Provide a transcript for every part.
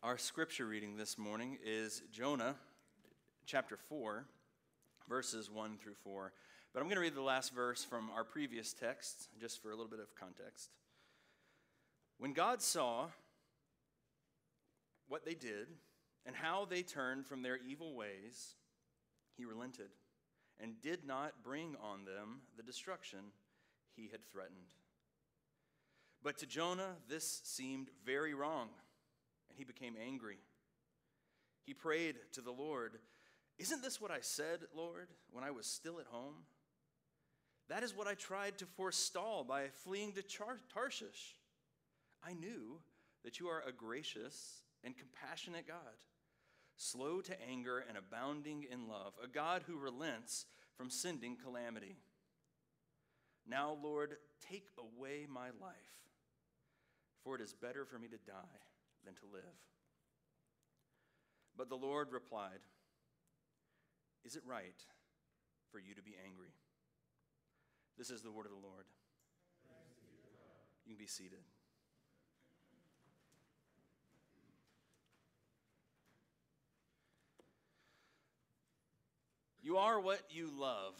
Our scripture reading this morning is Jonah chapter 4, verses 1 through 4. But I'm going to read the last verse from our previous text, just for a little bit of context. When God saw what they did and how they turned from their evil ways, he relented and did not bring on them the destruction he had threatened. But to Jonah, this seemed very wrong, and he became angry. He prayed to the Lord, Isn't this what I said, Lord, when I was still at home? That is what I tried to forestall by fleeing to Tarshish. I knew that you are a gracious and compassionate God, slow to anger and abounding in love, a God who relents from sending calamity. Now, Lord, take away my life, for it is better for me to die than to live. But the Lord replied, Is it right for you to be angry? This is the word of the Lord. You can be seated. You are what you love.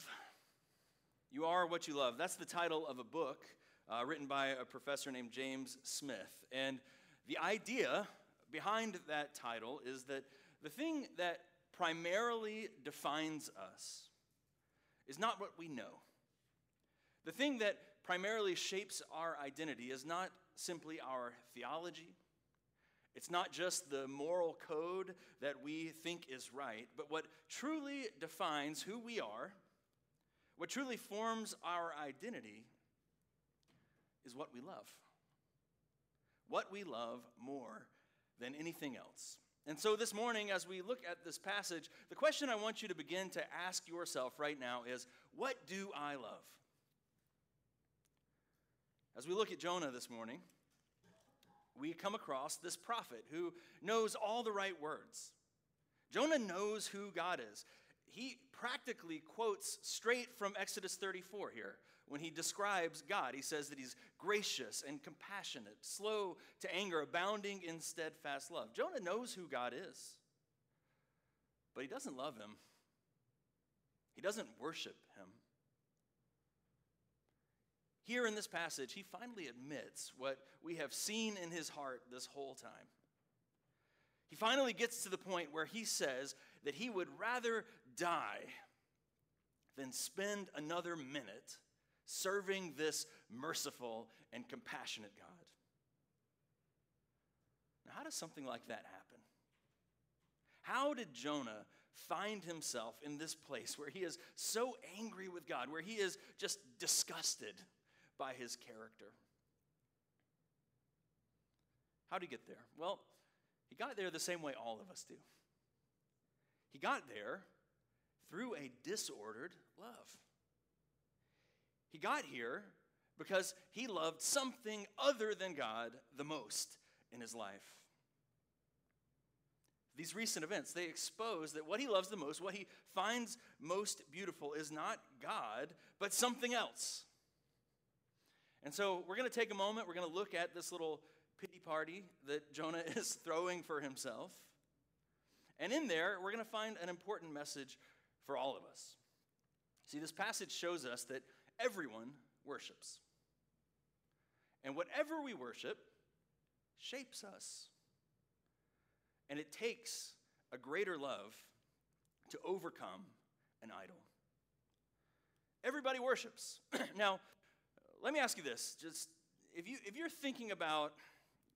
You are what you love. That's the title of a book uh, written by a professor named James Smith. And the idea behind that title is that the thing that primarily defines us is not what we know. The thing that primarily shapes our identity is not simply our theology it's not just the moral code that we think is right, but what truly defines who we are, what truly forms our identity, is what we love. What we love more than anything else. And so this morning, as we look at this passage, the question I want you to begin to ask yourself right now is what do I love? As we look at Jonah this morning, we come across this prophet who knows all the right words. Jonah knows who God is. He practically quotes straight from Exodus 34 here when he describes God. He says that he's gracious and compassionate, slow to anger, abounding in steadfast love. Jonah knows who God is, but he doesn't love him, he doesn't worship him. Here in this passage, he finally admits what we have seen in his heart this whole time. He finally gets to the point where he says that he would rather die than spend another minute serving this merciful and compassionate God. Now, how does something like that happen? How did Jonah find himself in this place where he is so angry with God, where he is just disgusted by his character. How did he get there? Well, he got there the same way all of us do. He got there through a disordered love. He got here because he loved something other than God the most in his life. These recent events, they expose that what he loves the most, what he finds most beautiful, is not God, but something else. And so we're going to take a moment. We're going to look at this little pity party that Jonah is throwing for himself. And in there, we're going to find an important message for all of us. See, this passage shows us that everyone worships. And whatever we worship shapes us. And it takes a greater love to overcome an idol. Everybody worships. now, let me ask you this just if, you, if you're thinking about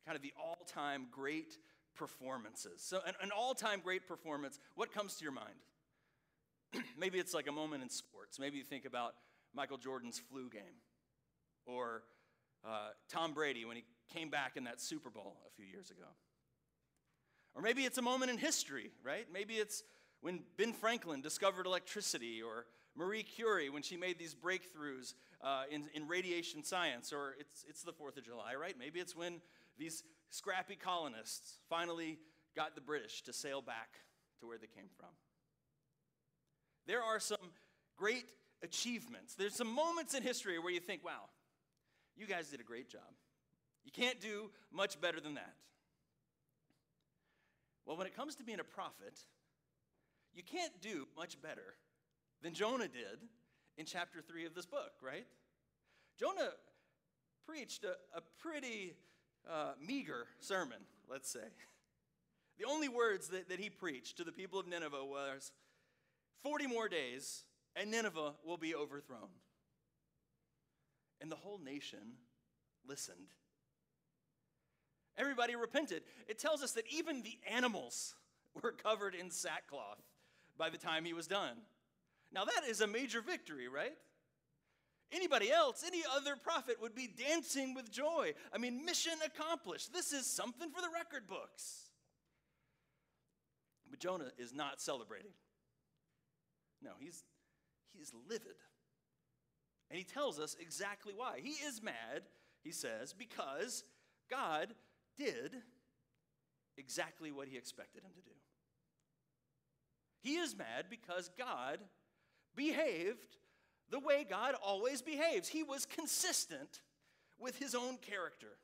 kind of the all time great performances, so an, an all time great performance, what comes to your mind? Maybe it's like a moment in sports. Maybe you think about Michael Jordan's flu game or uh, Tom Brady when he came back in that Super Bowl a few years ago. Or maybe it's a moment in history, right? Maybe it's when Ben Franklin discovered electricity or Marie Curie when she made these breakthroughs uh, in, in radiation science, or it's, it's the 4th of July, right? Maybe it's when these scrappy colonists finally got the British to sail back to where they came from. There are some great achievements. There's some moments in history where you think, wow, you guys did a great job. You can't do much better than that. Well, when it comes to being a prophet, you can't do much better than Jonah did in chapter 3 of this book, right? Jonah preached a, a pretty uh, meager sermon, let's say. The only words that, that he preached to the people of Nineveh was 40 more days and Nineveh will be overthrown. And the whole nation listened. Everybody repented. It tells us that even the animals were covered in sackcloth by the time he was done. Now, that is a major victory, right? Anybody else, any other prophet would be dancing with joy. I mean, mission accomplished. This is something for the record books. But Jonah is not celebrating. No, he's, he's livid. And he tells us exactly why. He is mad, he says, because God did exactly what he expected him to do. He is mad because God behaved the way God always behaves. He was consistent with his own character.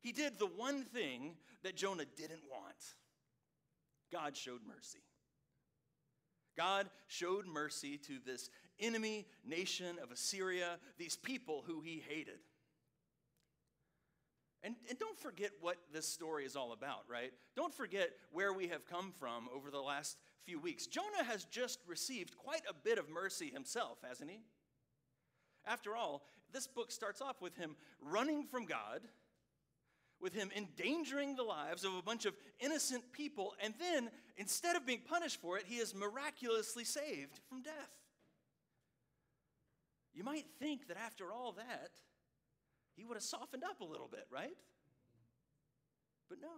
He did the one thing that Jonah didn't want God showed mercy. God showed mercy to this enemy nation of Assyria, these people who he hated. And, and don't forget what this story is all about, right? Don't forget where we have come from over the last few weeks. Jonah has just received quite a bit of mercy himself, hasn't he? After all, this book starts off with him running from God, with him endangering the lives of a bunch of innocent people, and then, instead of being punished for it, he is miraculously saved from death. You might think that after all that, he would have softened up a little bit, right? But no.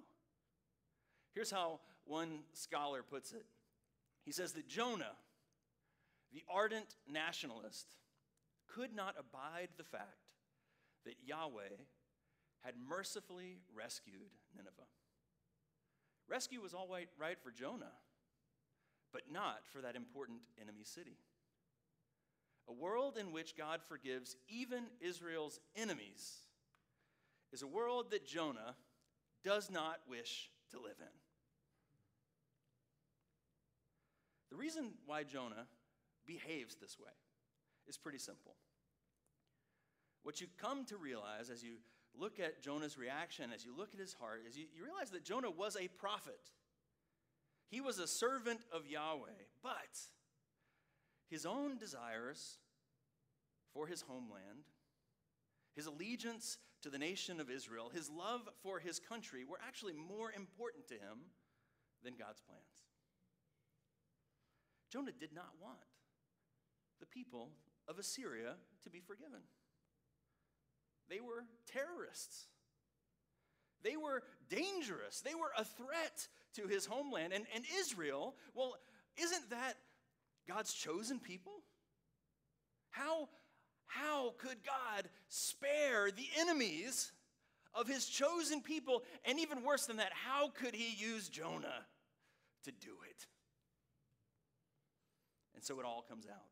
Here's how one scholar puts it he says that Jonah, the ardent nationalist, could not abide the fact that Yahweh had mercifully rescued Nineveh. Rescue was all right for Jonah, but not for that important enemy city. A world in which God forgives even Israel's enemies is a world that Jonah does not wish to live in. The reason why Jonah behaves this way is pretty simple. What you come to realize as you look at Jonah's reaction, as you look at his heart, is you, you realize that Jonah was a prophet. He was a servant of Yahweh, but his own desires for his homeland, his allegiance to the nation of Israel, his love for his country were actually more important to him than God's plans. Jonah did not want the people of Assyria to be forgiven. They were terrorists. They were dangerous. They were a threat to his homeland. And, and Israel, well, isn't that God's chosen people? How, how could God spare the enemies of his chosen people? And even worse than that, how could he use Jonah to do it? And so it all comes out.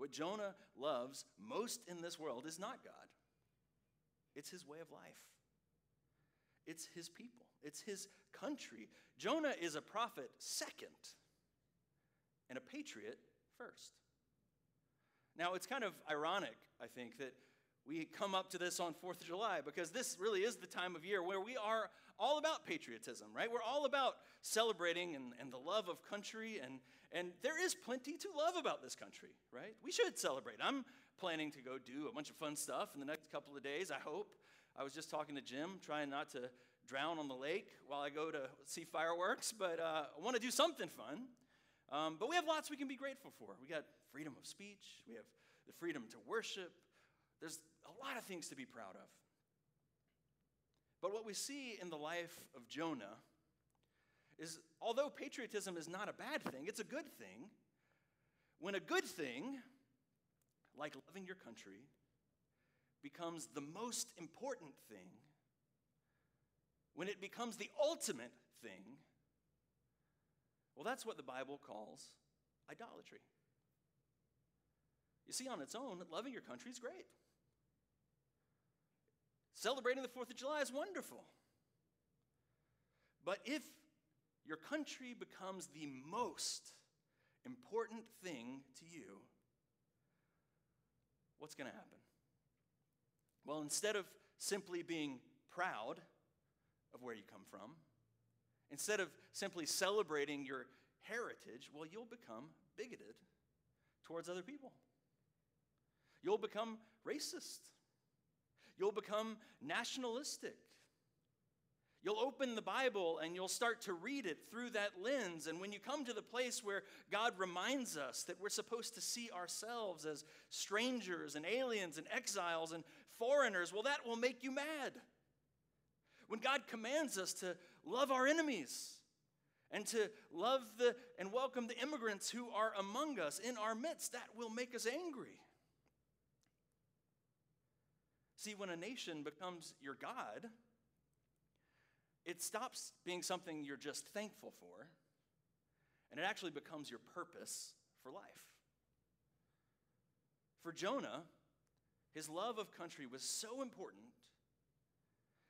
What Jonah loves most in this world is not God, it's his way of life, it's his people, it's his country. Jonah is a prophet second and a patriot first. Now, it's kind of ironic, I think, that we come up to this on 4th of July because this really is the time of year where we are all about patriotism, right? We're all about celebrating and, and the love of country, and, and there is plenty to love about this country, right? We should celebrate. I'm planning to go do a bunch of fun stuff in the next couple of days, I hope. I was just talking to Jim, trying not to drown on the lake while I go to see fireworks, but uh, I want to do something fun. Um, but we have lots we can be grateful for. We got freedom of speech, we have the freedom to worship. There's a lot of things to be proud of. But what we see in the life of Jonah is although patriotism is not a bad thing, it's a good thing. When a good thing, like loving your country, becomes the most important thing, when it becomes the ultimate thing, well, that's what the Bible calls idolatry. You see, on its own, loving your country is great. Celebrating the 4th of July is wonderful. But if your country becomes the most important thing to you, what's going to happen? Well, instead of simply being proud of where you come from, instead of simply celebrating your heritage, well, you'll become bigoted towards other people. You'll become racist. You'll become nationalistic. You'll open the Bible and you'll start to read it through that lens. And when you come to the place where God reminds us that we're supposed to see ourselves as strangers and aliens and exiles and foreigners, well, that will make you mad. When God commands us to love our enemies and to love the and welcome the immigrants who are among us in our midst, that will make us angry. See, when a nation becomes your God, it stops being something you're just thankful for, and it actually becomes your purpose for life. For Jonah, his love of country was so important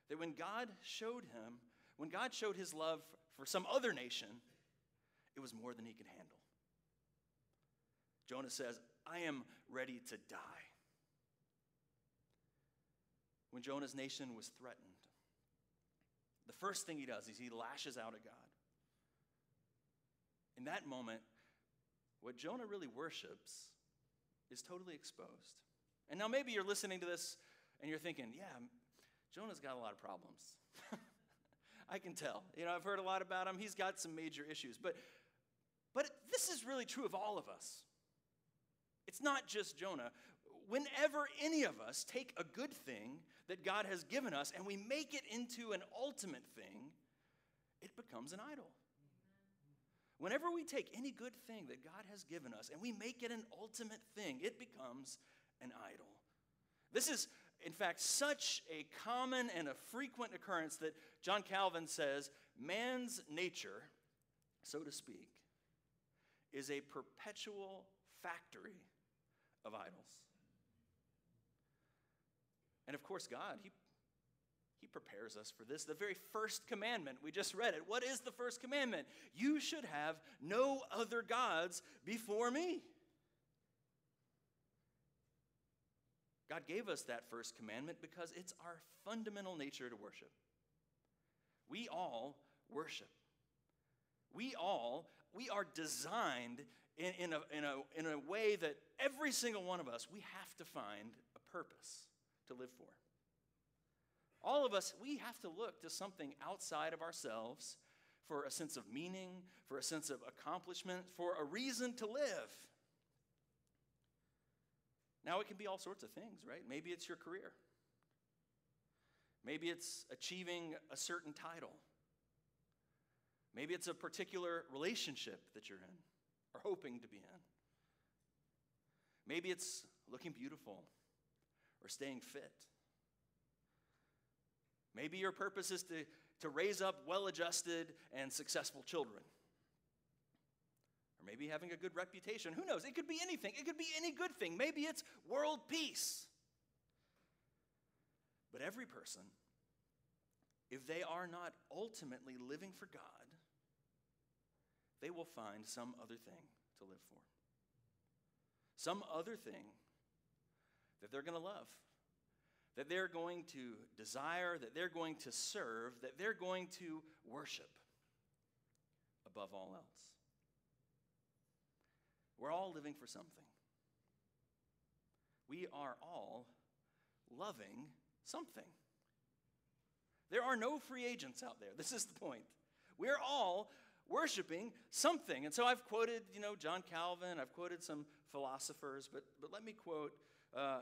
that when God showed him, when God showed his love for some other nation, it was more than he could handle. Jonah says, I am ready to die. When Jonah's nation was threatened, the first thing he does is he lashes out at God. In that moment, what Jonah really worships is totally exposed. And now maybe you're listening to this and you're thinking, yeah, Jonah's got a lot of problems. I can tell. You know, I've heard a lot about him. He's got some major issues. But but this is really true of all of us. It's not just Jonah. Whenever any of us take a good thing that God has given us and we make it into an ultimate thing, it becomes an idol. Whenever we take any good thing that God has given us and we make it an ultimate thing, it becomes an idol. This is, in fact, such a common and a frequent occurrence that John Calvin says man's nature, so to speak, is a perpetual factory of idols. And of course, God, He, he prepares us for this. The very first commandment, we just read it. What is the first commandment? You should have no other gods before me. God gave us that first commandment because it's our fundamental nature to worship. We all worship. We all, we are designed in, in, a, in, a, in a way that every single one of us, we have to find a purpose to live for. All of us, we have to look to something outside of ourselves for a sense of meaning, for a sense of accomplishment, for a reason to live. Now, it can be all sorts of things, right? Maybe it's your career. Maybe it's achieving a certain title. Maybe it's a particular relationship that you're in or hoping to be in. Maybe it's looking beautiful or staying fit. Maybe your purpose is to, to raise up well adjusted and successful children. Or maybe having a good reputation. Who knows? It could be anything, it could be any good thing. Maybe it's world peace. But every person, if they are not ultimately living for God, they will find some other thing to live for. Some other thing that they're going to love, that they're going to desire, that they're going to serve, that they're going to worship above all else. We're all living for something. We are all loving something. There are no free agents out there. This is the point. We're all worshiping something. And so I've quoted, you know, John Calvin, I've quoted some philosophers, but, but let me quote uh, uh,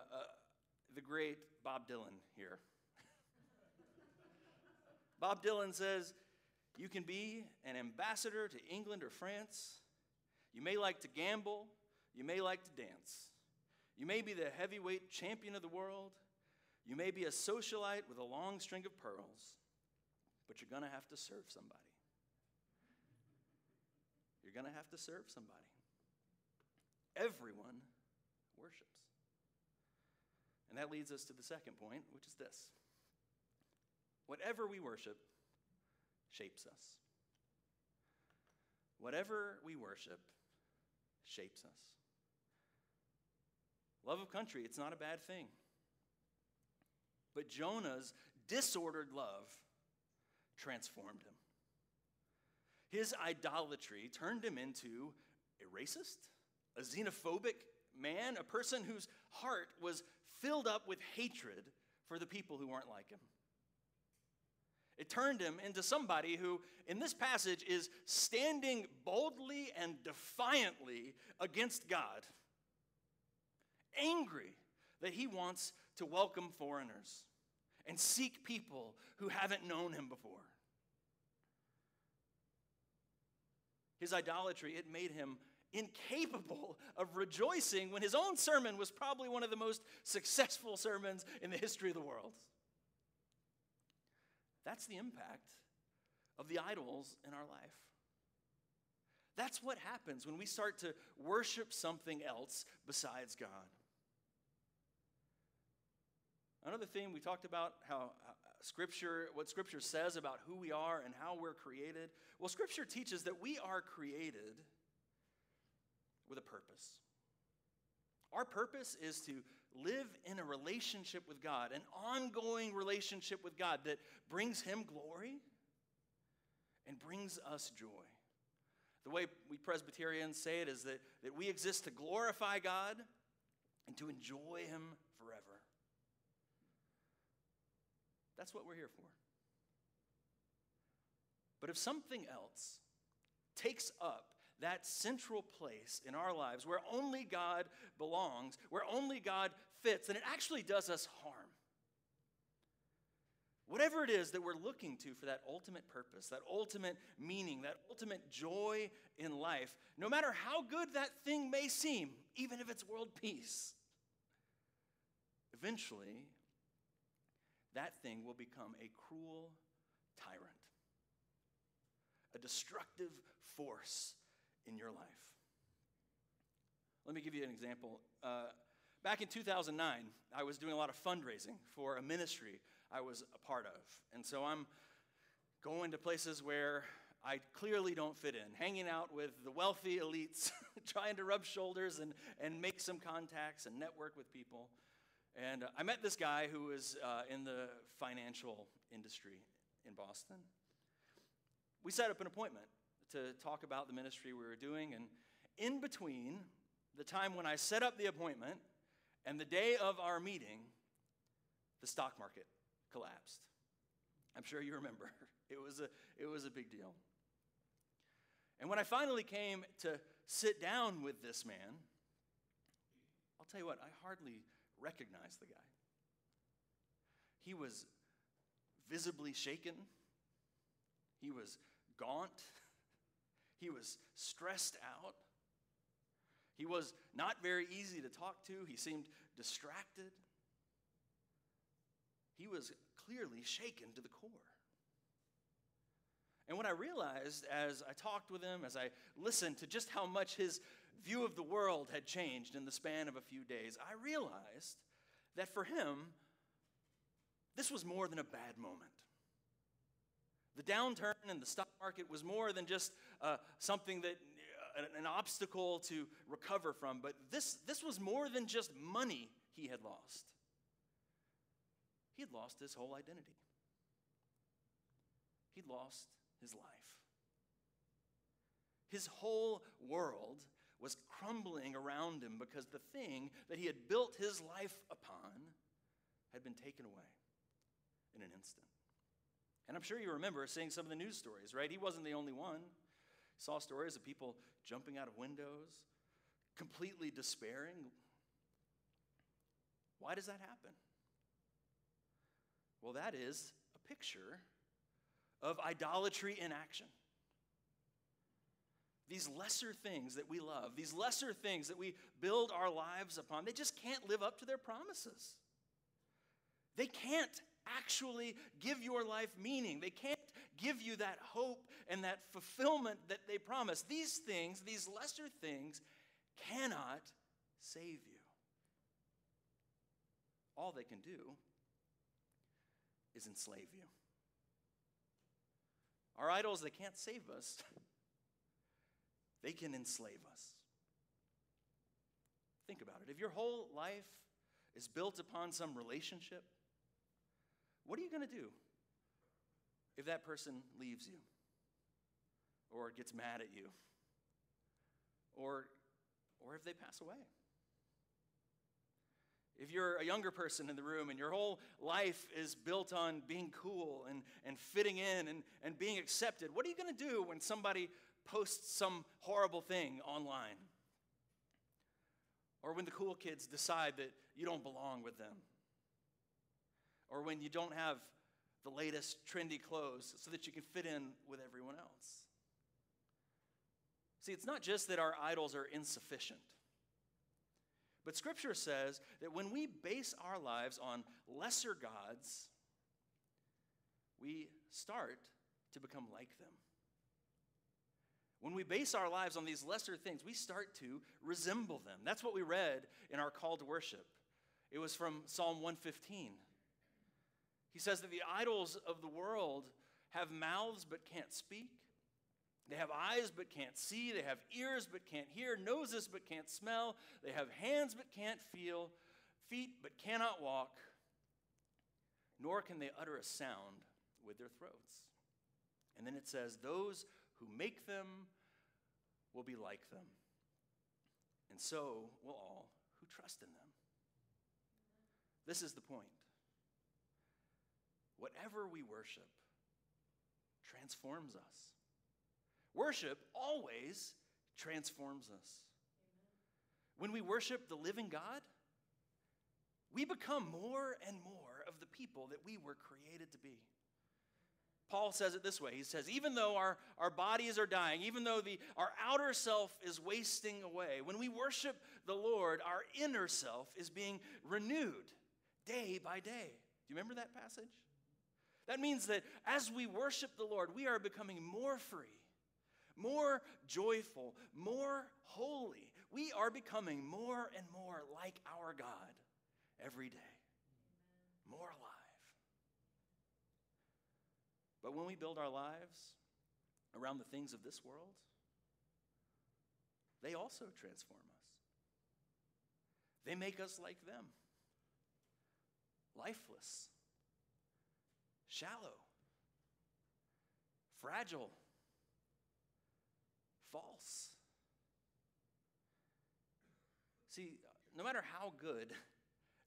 the great Bob Dylan here. Bob Dylan says, You can be an ambassador to England or France. You may like to gamble. You may like to dance. You may be the heavyweight champion of the world. You may be a socialite with a long string of pearls, but you're going to have to serve somebody. You're going to have to serve somebody. Everyone worships. And that leads us to the second point, which is this whatever we worship shapes us. Whatever we worship shapes us. Love of country, it's not a bad thing. But Jonah's disordered love transformed him. His idolatry turned him into a racist, a xenophobic man, a person whose heart was filled up with hatred for the people who weren't like him. It turned him into somebody who, in this passage, is standing boldly and defiantly against God, angry that he wants to welcome foreigners and seek people who haven't known him before. His idolatry, it made him incapable of rejoicing when his own sermon was probably one of the most successful sermons in the history of the world. That's the impact of the idols in our life. That's what happens when we start to worship something else besides God. Another thing we talked about how uh, scripture what scripture says about who we are and how we're created. Well, scripture teaches that we are created with a purpose. Our purpose is to live in a relationship with God, an ongoing relationship with God that brings Him glory and brings us joy. The way we Presbyterians say it is that, that we exist to glorify God and to enjoy Him forever. That's what we're here for. But if something else takes up that central place in our lives where only God belongs, where only God fits, then it actually does us harm. Whatever it is that we're looking to for that ultimate purpose, that ultimate meaning, that ultimate joy in life, no matter how good that thing may seem, even if it's world peace, eventually that thing will become a cruel tyrant, a destructive force in your life. Let me give you an example. Uh, back in 2009, I was doing a lot of fundraising for a ministry I was a part of. And so I'm going to places where I clearly don't fit in, hanging out with the wealthy elites, trying to rub shoulders and, and make some contacts and network with people. And I met this guy who was uh, in the financial industry in Boston. We set up an appointment to talk about the ministry we were doing. And in between the time when I set up the appointment and the day of our meeting, the stock market collapsed. I'm sure you remember. It was a, it was a big deal. And when I finally came to sit down with this man, I'll tell you what, I hardly recognized the guy. He was visibly shaken, he was gaunt, he was stressed out. He was not very easy to talk to. He seemed distracted. He was clearly shaken to the core. And what I realized as I talked with him, as I listened to just how much his view of the world had changed in the span of a few days, I realized that for him, this was more than a bad moment. The downturn in the stock market was more than just uh, something that uh, an obstacle to recover from, but this, this was more than just money he had lost. He had lost his whole identity. He'd lost his life. His whole world was crumbling around him because the thing that he had built his life upon had been taken away in an instant. And I'm sure you remember seeing some of the news stories, right? He wasn't the only one. Saw stories of people jumping out of windows, completely despairing. Why does that happen? Well, that is a picture of idolatry in action. These lesser things that we love, these lesser things that we build our lives upon, they just can't live up to their promises. They can't actually give your life meaning. They can't give you that hope and that fulfillment that they promise. These things, these lesser things, cannot save you. All they can do is enslave you. Our idols, they can't save us, they can enslave us. Think about it. If your whole life is built upon some relationship, what are you going to do if that person leaves you or gets mad at you or, or if they pass away? If you're a younger person in the room and your whole life is built on being cool and, and fitting in and, and being accepted, what are you going to do when somebody posts some horrible thing online? Or when the cool kids decide that you don't belong with them? Or when you don't have the latest trendy clothes so that you can fit in with everyone else? See, it's not just that our idols are insufficient. But Scripture says that when we base our lives on lesser gods, we start to become like them. When we base our lives on these lesser things, we start to resemble them. That's what we read in our call to worship. It was from Psalm 115. He says that the idols of the world have mouths but can't speak, they have eyes but can't see. They have ears but can't hear, noses but can't smell. They have hands but can't feel, feet but cannot walk, nor can they utter a sound with their throats. And then it says, Those who make them will be like them, and so will all who trust in them. This is the point. Whatever we worship transforms us. Worship always transforms us. When we worship the living God, we become more and more of the people that we were created to be. Paul says it this way He says, even though our, our bodies are dying, even though the, our outer self is wasting away, when we worship the Lord, our inner self is being renewed day by day. Do you remember that passage? That means that as we worship the Lord, we are becoming more free more joyful, more holy. We are becoming more and more like our God every day, more alive. But when we build our lives around the things of this world, they also transform us. They make us like them lifeless, shallow, fragile false. See, no matter how good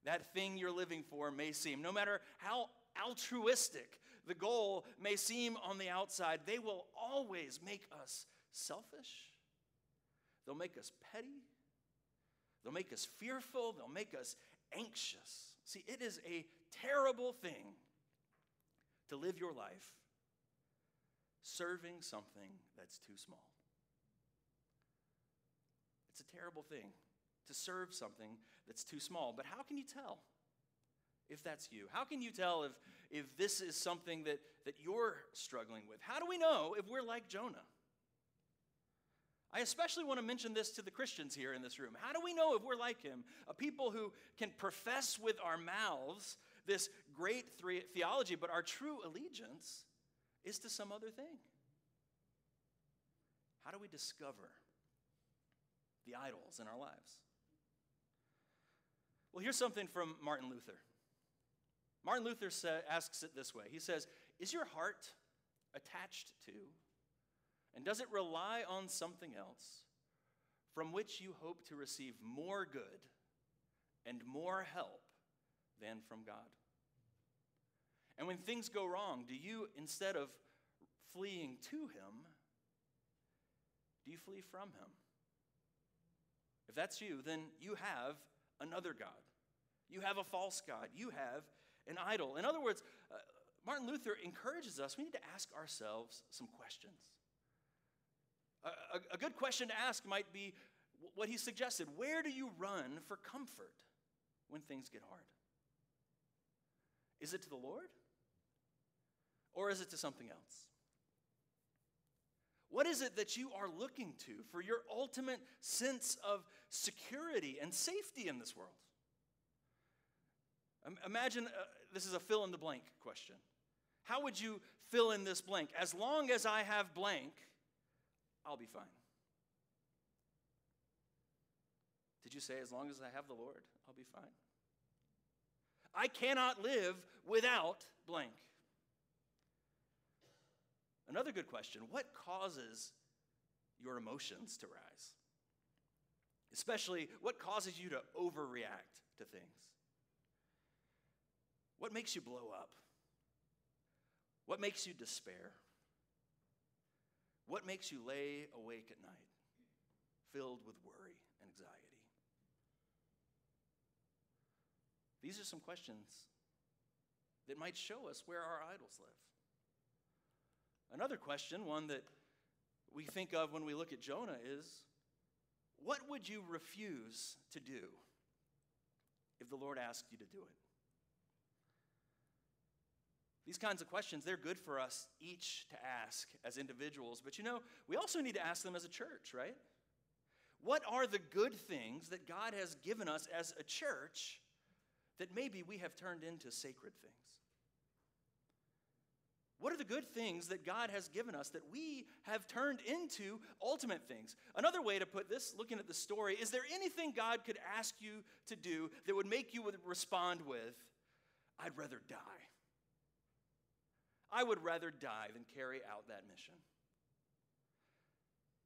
that thing you're living for may seem, no matter how altruistic the goal may seem on the outside, they will always make us selfish. They'll make us petty. They'll make us fearful. They'll make us anxious. See, it is a terrible thing to live your life serving something that's too small. It's a terrible thing to serve something that's too small. But how can you tell if that's you? How can you tell if, if this is something that, that you're struggling with? How do we know if we're like Jonah? I especially want to mention this to the Christians here in this room. How do we know if we're like him? A people who can profess with our mouths this great theology, but our true allegiance is to some other thing. How do we discover the idols in our lives. Well, here's something from Martin Luther. Martin Luther sa- asks it this way He says, Is your heart attached to, and does it rely on something else from which you hope to receive more good and more help than from God? And when things go wrong, do you, instead of fleeing to Him, do you flee from Him? If that's you, then you have another God. You have a false God. You have an idol. In other words, uh, Martin Luther encourages us, we need to ask ourselves some questions. A, a, a good question to ask might be what he suggested Where do you run for comfort when things get hard? Is it to the Lord? Or is it to something else? What is it that you are looking to for your ultimate sense of security and safety in this world? Imagine uh, this is a fill in the blank question. How would you fill in this blank? As long as I have blank, I'll be fine. Did you say, as long as I have the Lord, I'll be fine? I cannot live without blank. Another good question what causes your emotions to rise? Especially, what causes you to overreact to things? What makes you blow up? What makes you despair? What makes you lay awake at night, filled with worry and anxiety? These are some questions that might show us where our idols live. Another question, one that we think of when we look at Jonah, is what would you refuse to do if the Lord asked you to do it? These kinds of questions, they're good for us each to ask as individuals, but you know, we also need to ask them as a church, right? What are the good things that God has given us as a church that maybe we have turned into sacred things? What are the good things that God has given us that we have turned into ultimate things? Another way to put this, looking at the story, is there anything God could ask you to do that would make you respond with, I'd rather die? I would rather die than carry out that mission.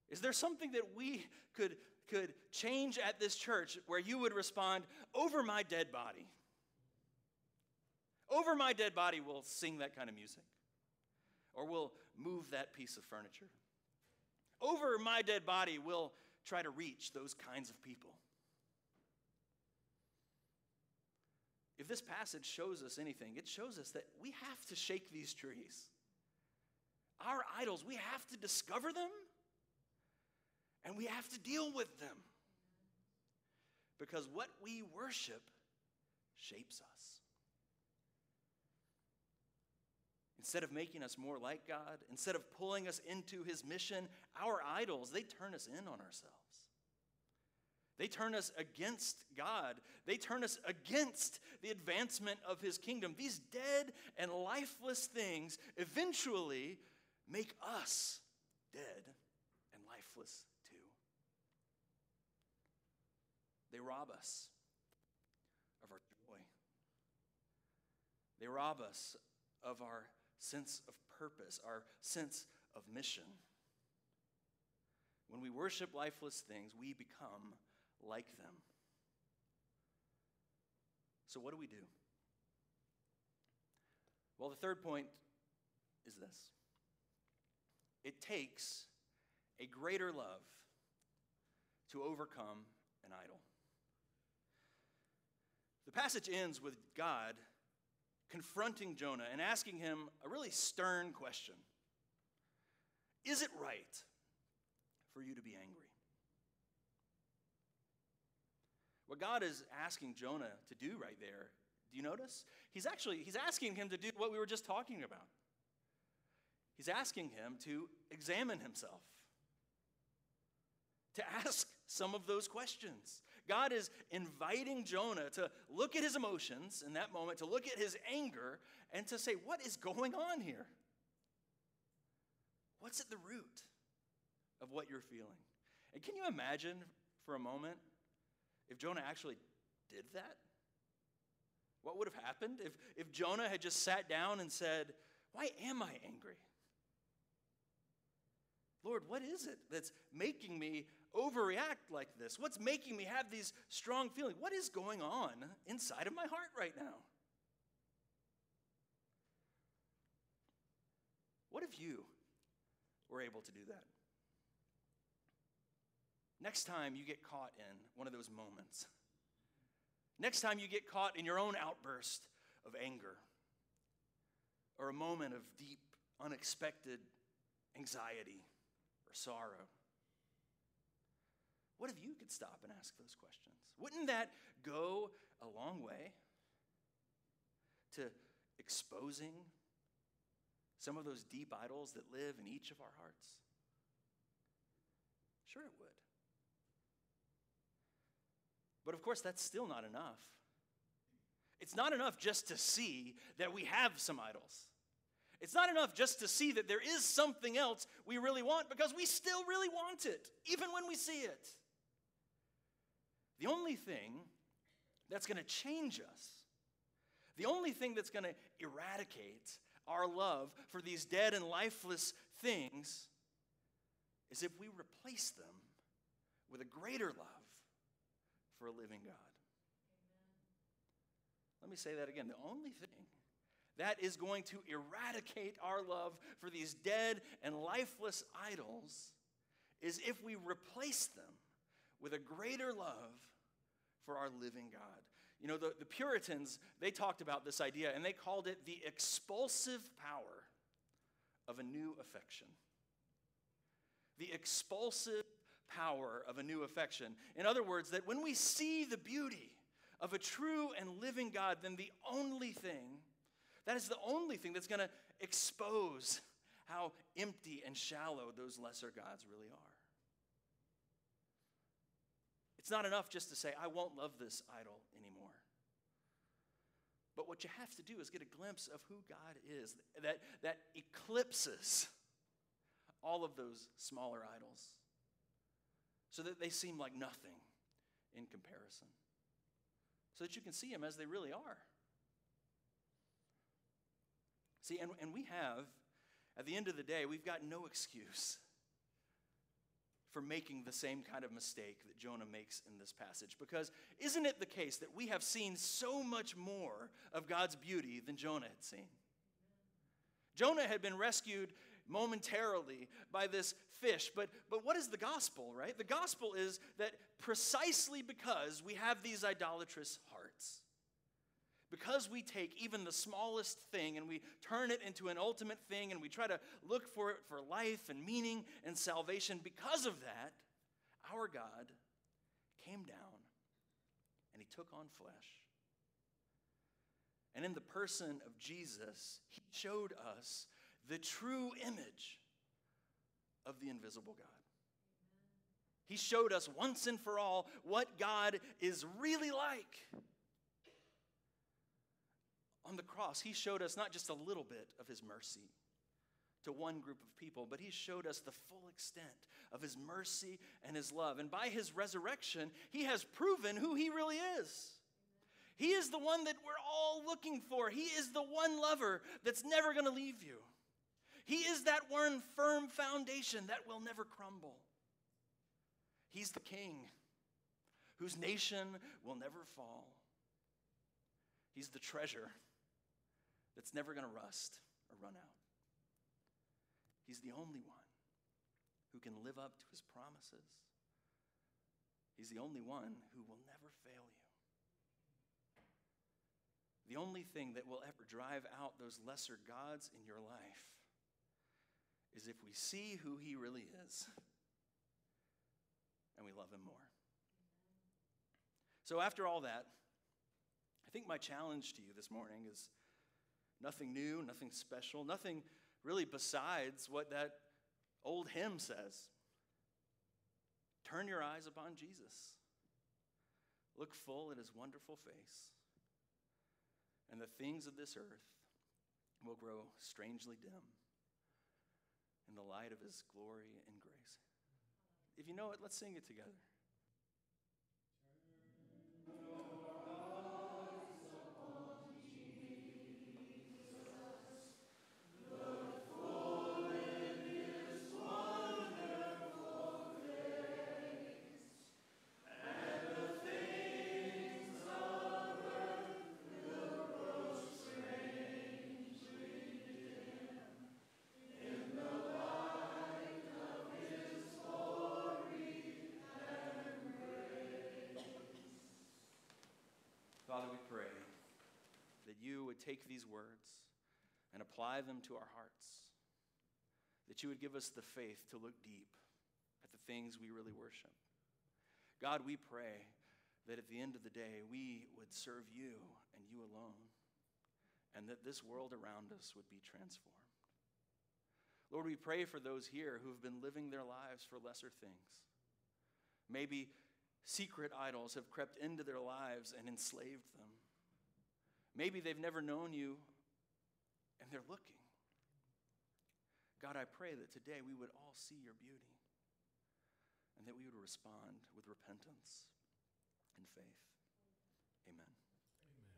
Is there something that we could, could change at this church where you would respond, over my dead body? Over my dead body, we'll sing that kind of music or we'll move that piece of furniture. Over my dead body, we'll try to reach those kinds of people. If this passage shows us anything, it shows us that we have to shake these trees. Our idols, we have to discover them and we have to deal with them. Because what we worship shapes us. Instead of making us more like God, instead of pulling us into his mission, our idols, they turn us in on ourselves. They turn us against God. They turn us against the advancement of his kingdom. These dead and lifeless things eventually make us dead and lifeless too. They rob us of our joy, they rob us of our sense of purpose, our sense of mission. When we worship lifeless things, we become like them. So, what do we do? Well, the third point is this it takes a greater love to overcome an idol. The passage ends with God confronting Jonah and asking him a really stern question Is it right for you to be angry? What God is asking Jonah to do right there, do you notice? He's actually he's asking him to do what we were just talking about. He's asking him to examine himself. To ask some of those questions. God is inviting Jonah to look at his emotions in that moment, to look at his anger, and to say, What is going on here? What's at the root of what you're feeling? And can you imagine for a moment if Jonah actually did that? What would have happened if, if Jonah had just sat down and said, Why am I angry? Lord, what is it that's making me overreact like this? What's making me have these strong feelings? What is going on inside of my heart right now? What if you were able to do that? Next time you get caught in one of those moments, next time you get caught in your own outburst of anger, or a moment of deep, unexpected anxiety sorrow, what if you could stop and ask those questions? Wouldn't that go a long way to exposing some of those deep idols that live in each of our hearts? Sure, it would. But of course, that's still not enough. It's not enough just to see that we have some idols. It's not enough just to see that there is something else we really want because we still really want it, even when we see it. The only thing that's going to change us, the only thing that's going to eradicate our love for these dead and lifeless things is if we replace them with a greater love for a living God. Let me say that again. The only thing that is going to eradicate our love for these dead and lifeless idols is if we replace them with a greater love for our living God. You know, the, the Puritans, they talked about this idea and they called it the expulsive power of a new affection. The expulsive power of a new affection. In other words, that when we see the beauty of a true and living God, then the only thing, that is the only thing that's going to expose how empty and shallow those lesser gods really are. It's not enough just to say, I won't love this idol anymore. But what you have to do is get a glimpse of who God is that, that eclipses all of those smaller idols so that they seem like nothing in comparison, so that you can see them as they really are. See, and, and we have, at the end of the day, we've got no excuse for making the same kind of mistake that Jonah makes in this passage. Because isn't it the case that we have seen so much more of God's beauty than Jonah had seen? Jonah had been rescued momentarily by this fish. But, but what is the gospel, right? The gospel is that precisely because we have these idolatrous hearts, because we take even the smallest thing and we turn it into an ultimate thing and we try to look for it for life and meaning and salvation, because of that, our God came down and he took on flesh. And in the person of Jesus, he showed us the true image of the invisible God. He showed us once and for all what God is really like. On the cross, He showed us not just a little bit of His mercy to one group of people, but He showed us the full extent of His mercy and His love. And by His resurrection, He has proven who He really is. He is the one that we're all looking for. He is the one lover that's never going to leave you. He is that one firm foundation that will never crumble. He's the king whose nation will never fall. He's the treasure that's never going to rust or run out. He's the only one who can live up to his promises. He's the only one who will never fail you. The only thing that will ever drive out those lesser gods in your life is if we see who he really is and we love him more. So, after all that, I think my challenge to you this morning is nothing new, nothing special, nothing really besides what that old hymn says. Turn your eyes upon Jesus. Look full at his wonderful face, and the things of this earth will grow strangely dim in the light of his glory and grace. If you know it, let's sing it together. Father, we pray that you would take these words and apply them to our hearts, that you would give us the faith to look deep at the things we really worship. God, we pray that at the end of the day, we would serve you and you alone, and that this world around us would be transformed. Lord, we pray for those here who have been living their lives for lesser things. Maybe secret idols have crept into their lives and enslaved them. Maybe they've never known you and they're looking. God, I pray that today we would all see your beauty and that we would respond with repentance and faith. Amen.